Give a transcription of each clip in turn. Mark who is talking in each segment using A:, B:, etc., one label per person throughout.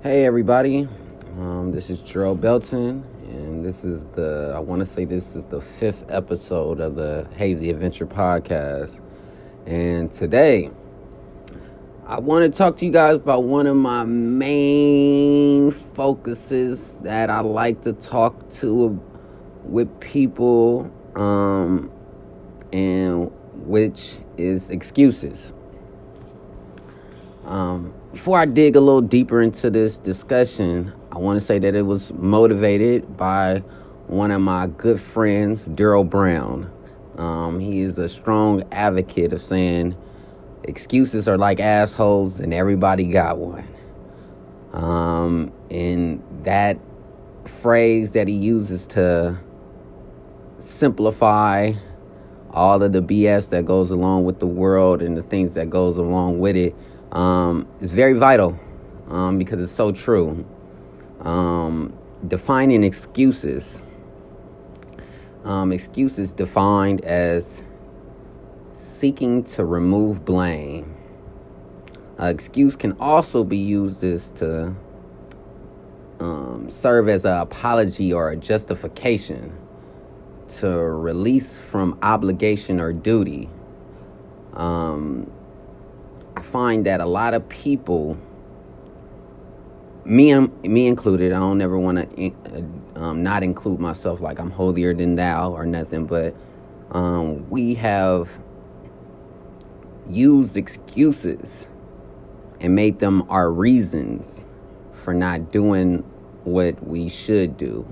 A: Hey everybody, um, this is Gerald Belton, and this is the I want to say this is the fifth episode of the Hazy Adventure podcast. And today, I want to talk to you guys about one of my main focuses that I like to talk to with people, um, and which is excuses. Um, before I dig a little deeper into this discussion, I want to say that it was motivated by one of my good friends, Daryl Brown. Um, he is a strong advocate of saying excuses are like assholes and everybody got one. Um, and that phrase that he uses to simplify all of the BS that goes along with the world and the things that goes along with it um, is very vital um, because it's so true. Um, defining excuses. Um, excuses defined as seeking to remove blame. Uh, excuse can also be used as to um, serve as an apology or a justification to release from obligation or duty. Um, I find that a lot of people, me me included, I don't ever want to uh, um, not include myself like I'm holier than thou or nothing, but um, we have used excuses and made them our reasons for not doing what we should do.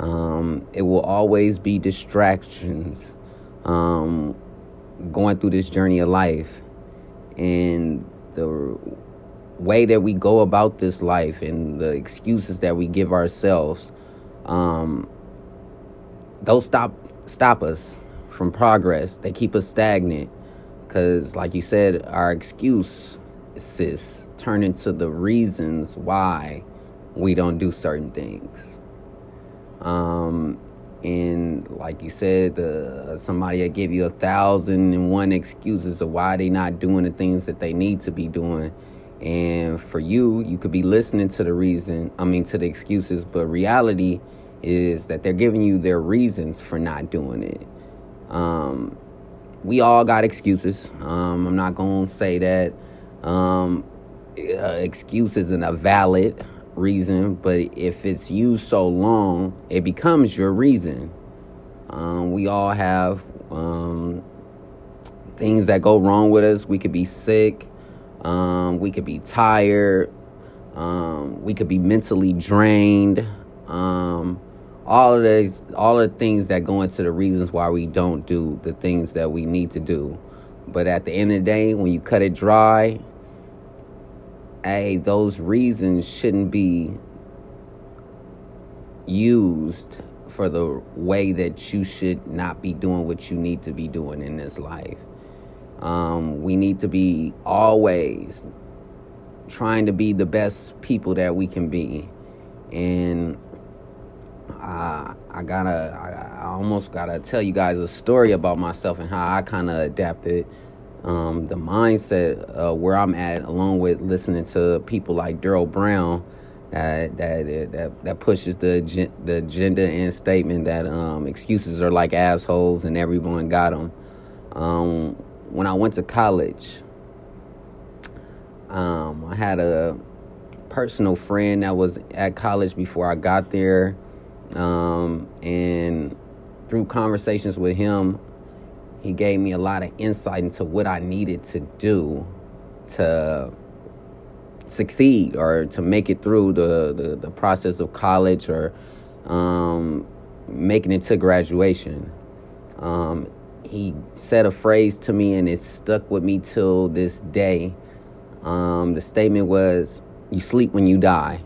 A: Um, it will always be distractions um, going through this journey of life and the way that we go about this life and the excuses that we give ourselves um, those stop stop us from progress. They keep us stagnant because like you said our excuses turn into the reasons why we don't do certain things. Um, and like you said, uh, somebody will give you a thousand and one excuses of why they not doing the things that they need to be doing. And for you, you could be listening to the reason, I mean, to the excuses, but reality is that they're giving you their reasons for not doing it. Um, we all got excuses. Um, I'm not to say that um, uh, excuse isn't a valid reason, but if it's used so long, it becomes your reason. Um, we all have um, things that go wrong with us. We could be sick. Um, we could be tired. Um, we could be mentally drained. Um, all of these, all of the things that go into the reasons why we don't do the things that we need to do. But at the end of the day, when you cut it dry, hey, those reasons shouldn't be used for the way that you should not be doing what you need to be doing in this life. Um, we need to be always trying to be the best people that we can be. And uh, I gotta, I, I almost gotta tell you guys a story about myself and how I kind of adapted um, the mindset uh, where I'm at, along with listening to people like Daryl Brown, that that that that pushes the the agenda and statement that um, excuses are like assholes and everyone got them. Um, when I went to college, um, I had a personal friend that was at college before I got there, um, and through conversations with him, he gave me a lot of insight into what I needed to do to succeed or to make it through the, the, the process of college or um, making it to graduation. Um, he said a phrase to me and it stuck with me till this day. Um, the statement was, You sleep when you die.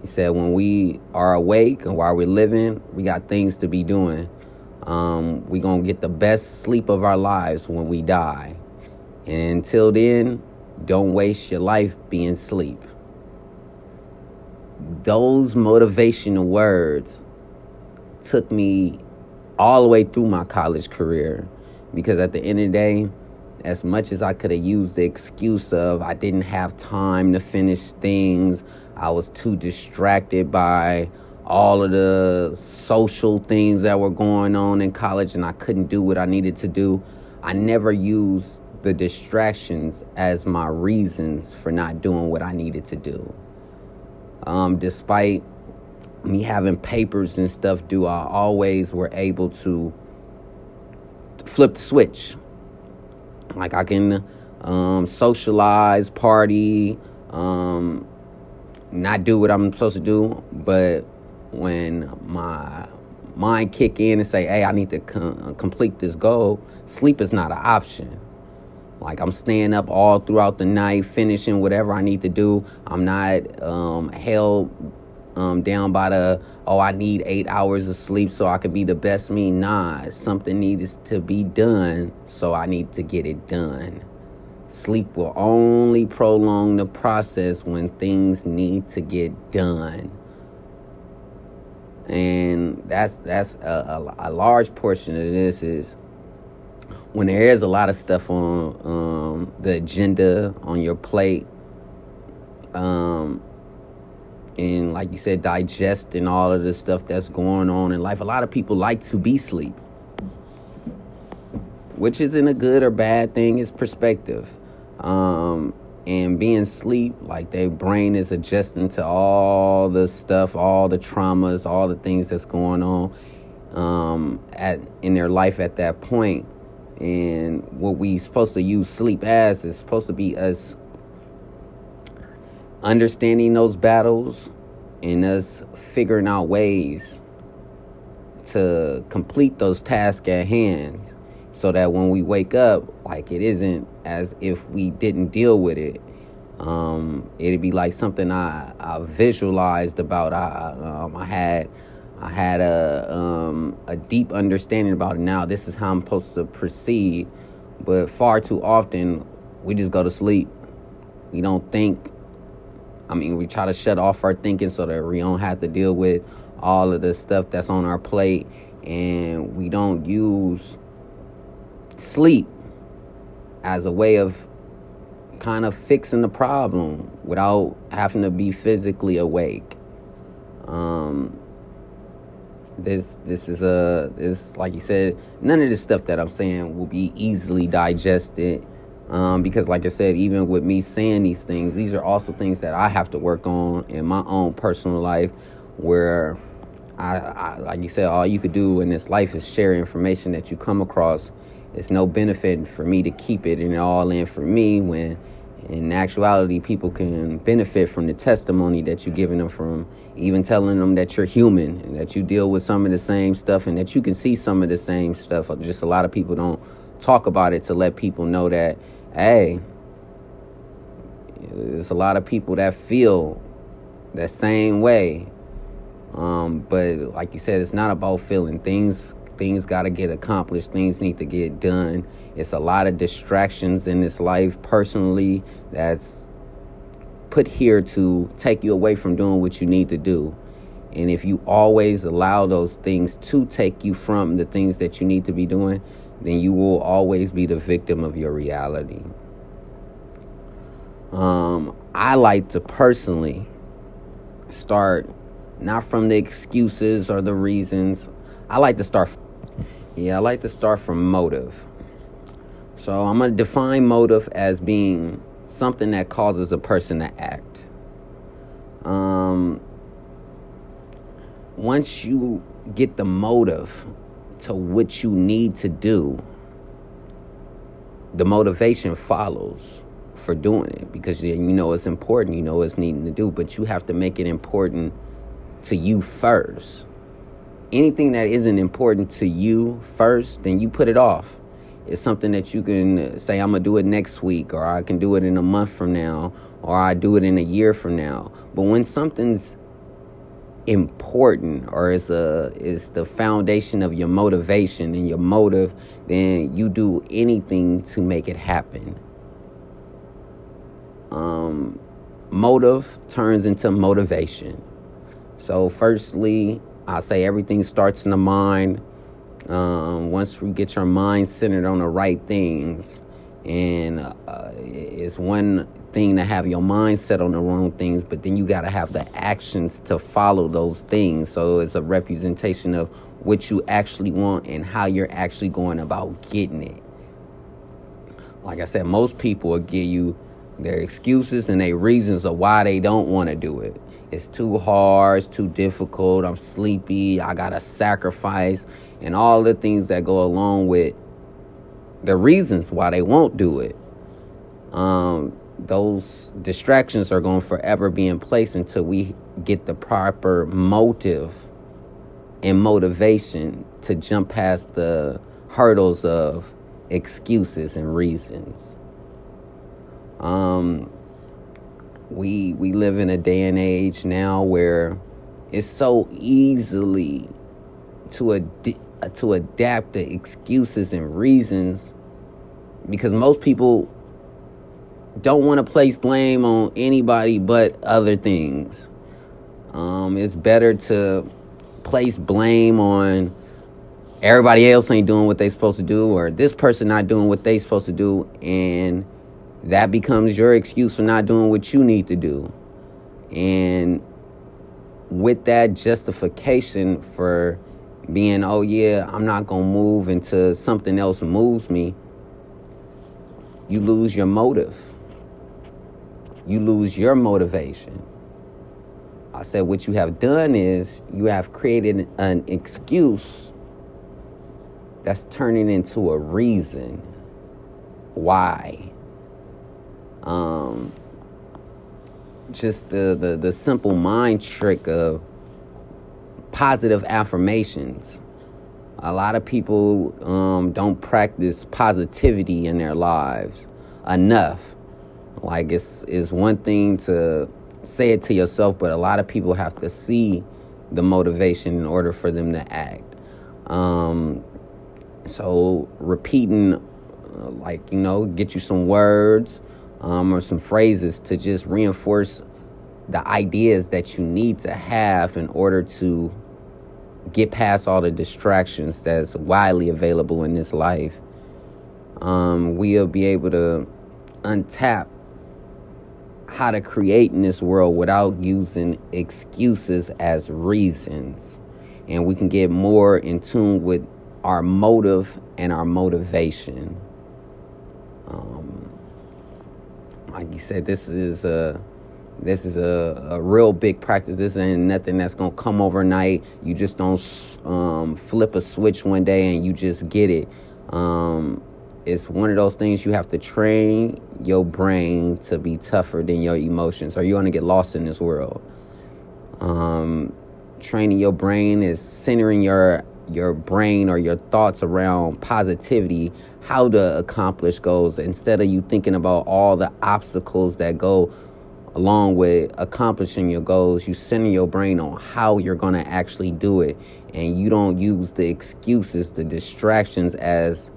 A: He said, When we are awake and while we're living, we got things to be doing. Um, we're going to get the best sleep of our lives when we die. And until then, don't waste your life being sleep. Those motivational words took me all the way through my college career because at the end of the day, as much as I could have used the excuse of I didn't have time to finish things, I was too distracted by all of the social things that were going on in college and I couldn't do what I needed to do. I never used the distractions as my reasons for not doing what I needed to do. Um, despite me having papers and stuff due, I always were able to flip the switch. Like I can um, socialize, party, um, not do what I'm supposed to do, but when my mind kick in and say, "Hey, I need to com- complete this goal," sleep is not an option. Like I'm staying up all throughout the night, finishing whatever I need to do. I'm not um, held um, down by the oh I need eight hours of sleep so I can be the best me. Nah, something needs to be done, so I need to get it done. Sleep will only prolong the process when things need to get done. And that's that's a, a, a large portion of this is when there is a lot of stuff on um, the agenda on your plate, um, and like you said, digesting all of the stuff that's going on in life, a lot of people like to be sleep, which isn't a good or bad thing. It's perspective. Um, and being sleep, like their brain is adjusting to all the stuff, all the traumas, all the things that's going on um, at in their life at that point. And what we supposed to use sleep as is supposed to be us understanding those battles and us figuring out ways to complete those tasks at hand so that when we wake up like it isn't as if we didn't deal with it um, it'd be like something I, I visualized about I, um, I had I had a um, a deep understanding about it now. This is how I'm supposed to proceed, but far too often we just go to sleep. We don't think. I mean, we try to shut off our thinking so that we don't have to deal with all of the stuff that's on our plate, and we don't use sleep as a way of kind of fixing the problem without having to be physically awake. Um, this this is a this like you said none of this stuff that i'm saying will be easily digested um, because like i said even with me saying these things these are also things that i have to work on in my own personal life where I, I like you said all you could do in this life is share information that you come across it's no benefit for me to keep it and all in for me when in actuality, people can benefit from the testimony that you're giving them from even telling them that you're human and that you deal with some of the same stuff and that you can see some of the same stuff. Just a lot of people don't talk about it to let people know that, hey, there's a lot of people that feel that same way. Um, but like you said, it's not about feeling things Things got to get accomplished, things need to get done. It's a lot of distractions in this life personally that's put here to take you away from doing what you need to do. And if you always allow those things to take you from the things that you need to be doing, then you will always be the victim of your reality. Um, I like to personally start not from the excuses or the reasons. I like to start yeah, I like to start from motive. So I'm going to define motive as being something that causes a person to act. Um, once you get the motive to what you need to do, the motivation follows for doing it because you know it's important, you know it's needing to do, but you have to make it important to you first anything that isn't important to you first, then you put it off. It's something that you can say, I'm going to do it next week, or I can do it in a month from now, or I do it in a year from now. But when something's important or is a is the foundation of your motivation and your motive, then you do anything to make it happen. Um, motive turns into motivation. So, firstly, I say everything starts in the mind. Um, once we get your mind centered on the right things And uh, it's one thing to have your mind set on the wrong things, but then you got to have the actions to follow those things. So it's a representation of what you actually want and how you're actually going about getting it. Like I said, most people will give you their excuses and their reasons of why they don't want to do it. It's too hard, it's too difficult, I'm sleepy, I got to sacrifice, and all the things that go along with the reasons why they won't do it. Um, those distractions are going to forever be in place until we get the proper motive and motivation to jump past the hurdles of excuses and reasons. Um, we we live in a day and age now where it's so easily to ad- to adapt the excuses and reasons because most people don't want to place blame on anybody but other things. Um, it's better to place blame on everybody else ain't doing what they supposed to do or this person not doing what they supposed to do and that becomes your excuse for not doing what you need to do. And with that justification for being, oh yeah, I'm not gonna move until something else moves me, you lose your motive. You lose your motivation. I said, what you have done is you have created an excuse that's turning into a reason why um, just the, the, the simple mind trick of positive affirmations. A lot of people um, don't practice positivity in their lives enough. Like it's it's one thing to say it to yourself, but a lot of people have to see the motivation in order for them to act. Um, so repeating, uh, like you know, get you some words, um, or some phrases to just reinforce the ideas that you need to have in order to get past all the distractions that's widely available in this life. Um, we'll be able to untap how to create in this world without using excuses as reasons. And we can get more in tune with our motive and our motivation. Um, like you said, this is a this is a, a real big practice. This ain't nothing that's gonna come overnight. You just don't um, flip a switch one day and you just get it. Um, it's one of those things you have to train your brain to be tougher than your emotions, or you're gonna get lost in this world. Um, training your brain is centering your your brain or your thoughts around positivity how to accomplish goals. Instead of you thinking about all the obstacles that go along with accomplishing your goals you center your brain on how you're going to actually do it. And you don't use the excuses the distractions as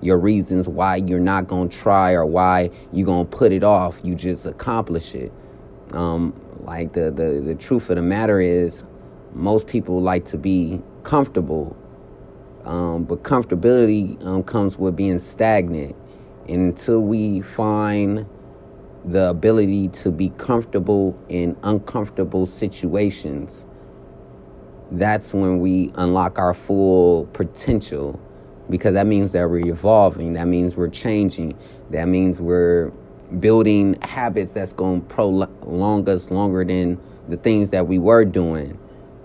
A: your reasons why you're not going to try or why you're going to put it off. You just accomplish it. Um, like the, the, the truth of the matter is most people like to be comfortable um, but comfortability um, comes with being stagnant. And until we find the ability to be comfortable in uncomfortable situations, that's when we unlock our full potential because that means that we're evolving, that means we're changing, that means we're building habits that's going to prolong us longer than the things that we were doing.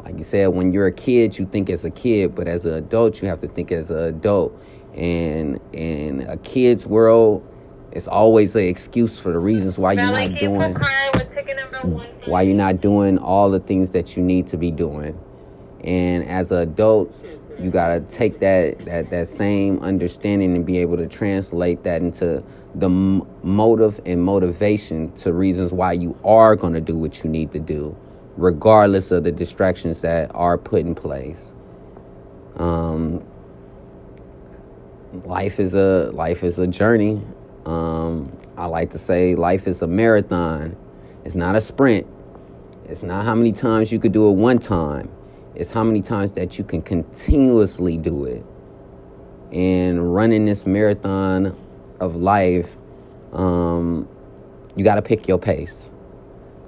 A: Like you said, when you're a kid, you think as a kid, but as an adult, you have to think as an adult. And in a kid's world, it's always an excuse for the reasons why you're not doing why you're not doing all the things that you need to be doing. And as adults, you gotta take that that that same understanding and be able to translate that into the m- motive and motivation to reasons why you are gonna do what you need to do regardless of the distractions that are put in place. Um, life is a life is a journey. Um, I like to say life is a marathon. It's not a sprint. It's not how many times you could do it one time. It's how many times that you can continuously do it. And running this marathon of life, um, you got to pick your pace.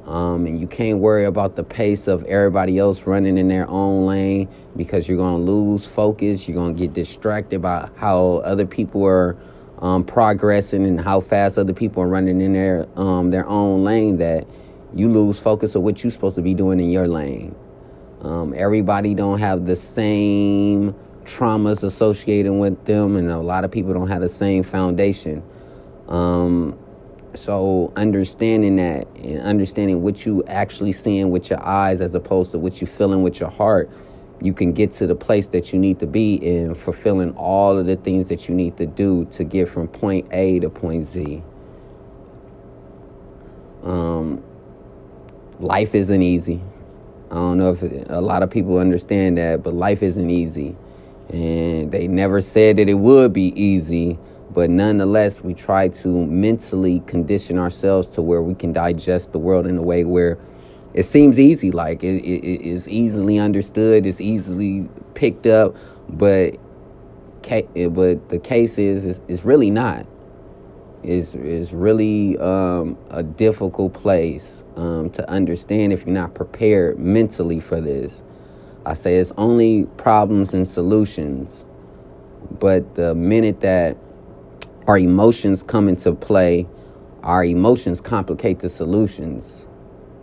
A: Um, and you can't worry about the pace of everybody else running in their own lane because you're going to lose focus. You're going to get distracted by how other people are um, progressing and how fast other people are running in their um, their own lane. That you lose focus of what you're supposed to be doing in your lane. Um, everybody don't have the same traumas associated with them, and a lot of people don't have the same foundation. Um, so understanding that and understanding what you actually seeing with your eyes as opposed to what you feeling with your heart, you can get to the place that you need to be in fulfilling all of the things that you need to do to get from point A to point Z. Um, life isn't easy. I don't know if a lot of people understand that, but life isn't easy. And they never said that it would be easy but nonetheless, we try to mentally condition ourselves to where we can digest the world in a way where it seems easy, like it, it, it's easily understood, it's easily picked up, but but the case is is, is really not. Is is really um, a difficult place um, to understand if you're not prepared mentally for this. I say it's only problems and solutions, but the minute that our emotions come into play, our emotions complicate the solutions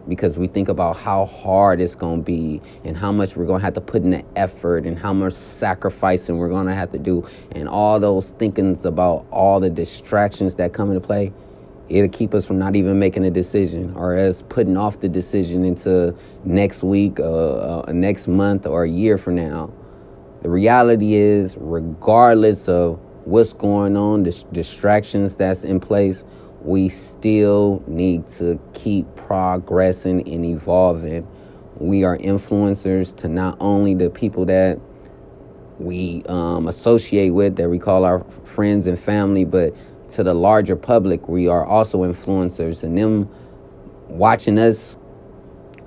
A: because we think about how hard it's going to be and how much we're going to have to put in the effort and how much sacrificing we're going to have to do and all those thinkings about all the distractions that come into play it'll keep us from not even making a decision or us putting off the decision into next week uh, uh, next month or a year from now. The reality is regardless of what's going on, the distractions that's in place, we still need to keep progressing and evolving. We are influencers to not only the people that we um, associate with, that we call our friends and family, but to the larger public, we are also influencers. And them watching us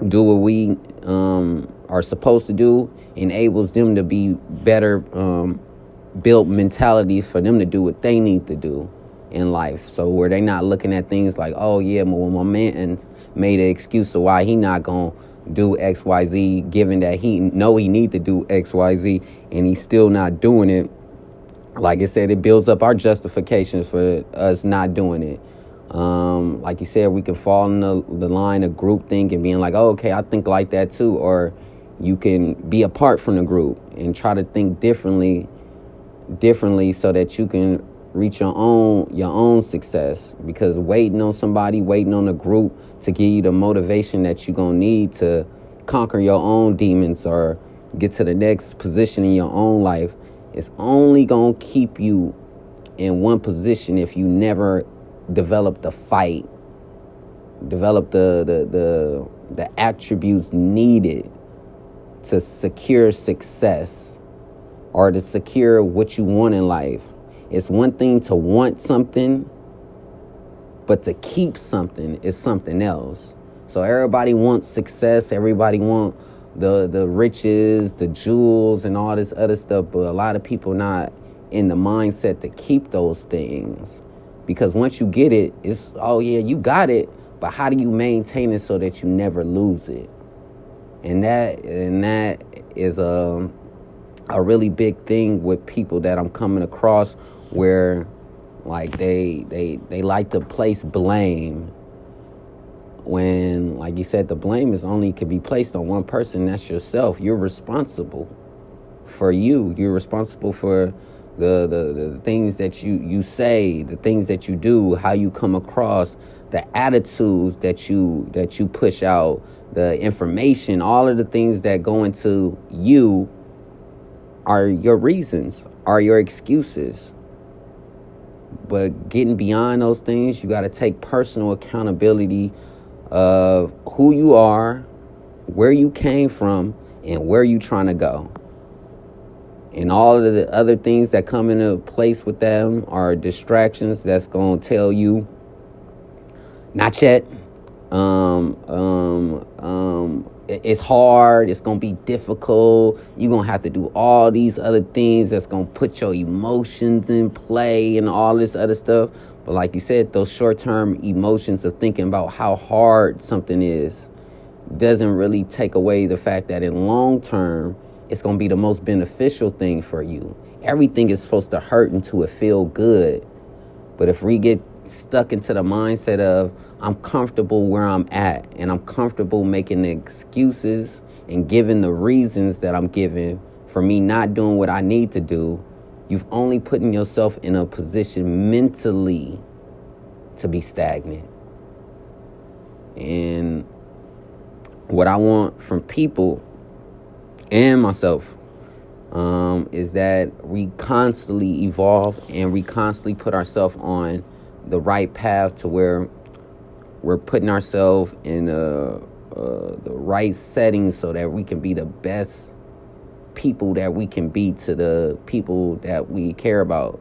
A: do what we um, are supposed to do enables them to be better um, built mentality for them to do what they need to do in life. So where they not looking at things like, oh yeah, well my man made an excuse of why he not gonna do X Y Z, given that he know he need to do X Y Z, and he's still not doing it. Like I said, it builds up our justifications for us not doing it. Um, like you said, we can fall in the, the line of group think and being like, oh, okay, I think like that too. Or you can be apart from the group and try to think differently differently so that you can reach your own your own success. Because waiting on somebody waiting on a group to give you the motivation that you're going to need to conquer your own demons or get to the next position in your own life is only going to keep you in one position if you never develop the fight develop the the the, the attributes needed to secure success or to secure what you want in life. It's one thing to want something, but to keep something is something else. So everybody wants success, everybody want the the riches, the jewels and all this other stuff, but a lot of people not in the mindset to keep those things. Because once you get it, it's oh yeah, you got it, but how do you maintain it so that you never lose it? And that and that is a um, a really big thing with people that I'm coming across where like they they they like to place blame when like you said the blame is only can be placed on one person that's yourself. You're responsible for you. You're responsible for the, the, the things that you, you say the things that you do how you come across the attitudes that you that you push out the information all of the things that go into you are your reasons, are your excuses. But getting beyond those things, you got to take personal accountability of who you are, where you came from, and where you trying to go. And all of the other things that come into place with them are distractions that's going to tell you, not yet. Um, um, um, it's hard, it's gonna be difficult. You're gonna have to do all these other things that's gonna put your emotions in play and all this other stuff. But like you said, those short term emotions of thinking about how hard something is doesn't really take away the fact that in long term, it's gonna be the most beneficial thing for you. Everything is supposed to hurt until it feel good. But if we get stuck into the mindset of I'm comfortable where I'm at and I'm comfortable making the excuses and giving the reasons that I'm giving for me not doing what I need to do, you've only putting yourself in a position mentally to be stagnant. And what I want from people and myself um, is that we constantly evolve and we constantly put ourselves on the right path to where we're putting ourselves in the right setting so that we can be the best people that we can be to the people that we care about.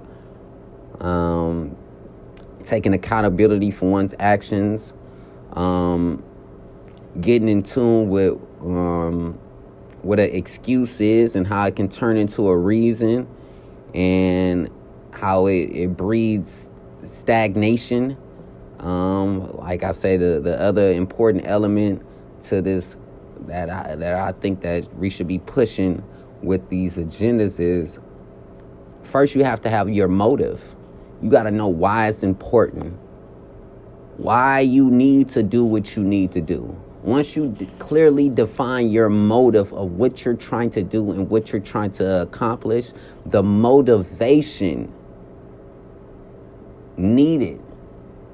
A: Um, taking accountability for one's actions, um, getting in tune with um, what an excuse is and how it can turn into a reason, and how it, it breeds stagnation. Um, like I say, the, the other important element to this that I that I think that we should be pushing with these agendas is first you have to have your motive. You got to know why it's important. Why you need to do what you need to do. Once you d- clearly define your motive of what you're trying to do and what you're trying to accomplish, the motivation needed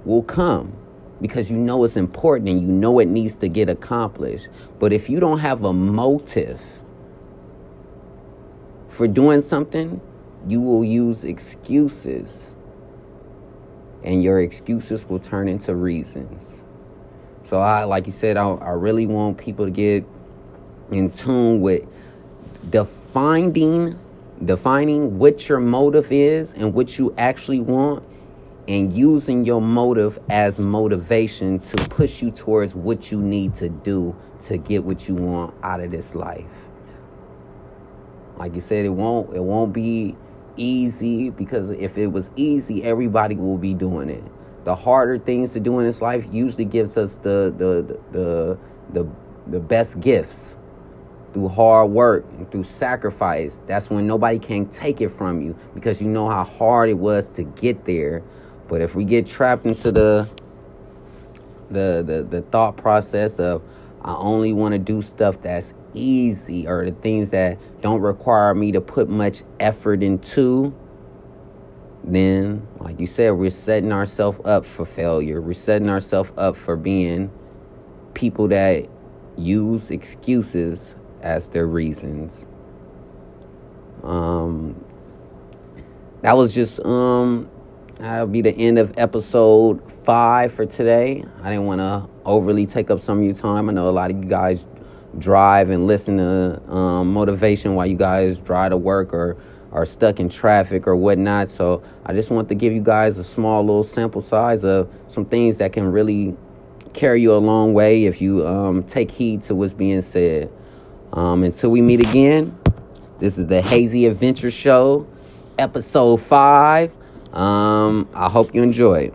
A: will come because you know it's important and you know it needs to get accomplished. But if you don't have a motive for doing something, you will use excuses. And your excuses will turn into reasons. So I like you said, I, I really want people to get in tune with defining defining what your motive is and what you actually want and using your motive as motivation to push you towards what you need to do to get what you want out of this life. Like you said, it won't it won't be easy because if it was easy, everybody will be doing it. The harder things to do in this life usually gives us the the the the, the best gifts through hard work and through sacrifice. That's when nobody can take it from you because you know how hard it was to get there but if we get trapped into the the the, the thought process of I only want to do stuff that's easy or the things that don't require me to put much effort into, then, like you said, we're setting ourselves up for failure. We're setting ourselves up for being people that use excuses as their reasons. Um, that was just um That'll be the end of episode five for today. I didn't want to overly take up some of your time. I know a lot of you guys drive and listen to um, motivation while you guys drive to work or are stuck in traffic or whatnot. So I just want to give you guys a small little sample size of some things that can really carry you a long way if you um, take heed to what's being said. Um, until we meet again, this is the Hazy Adventure Show, episode five. Um, I hope you enjoyed.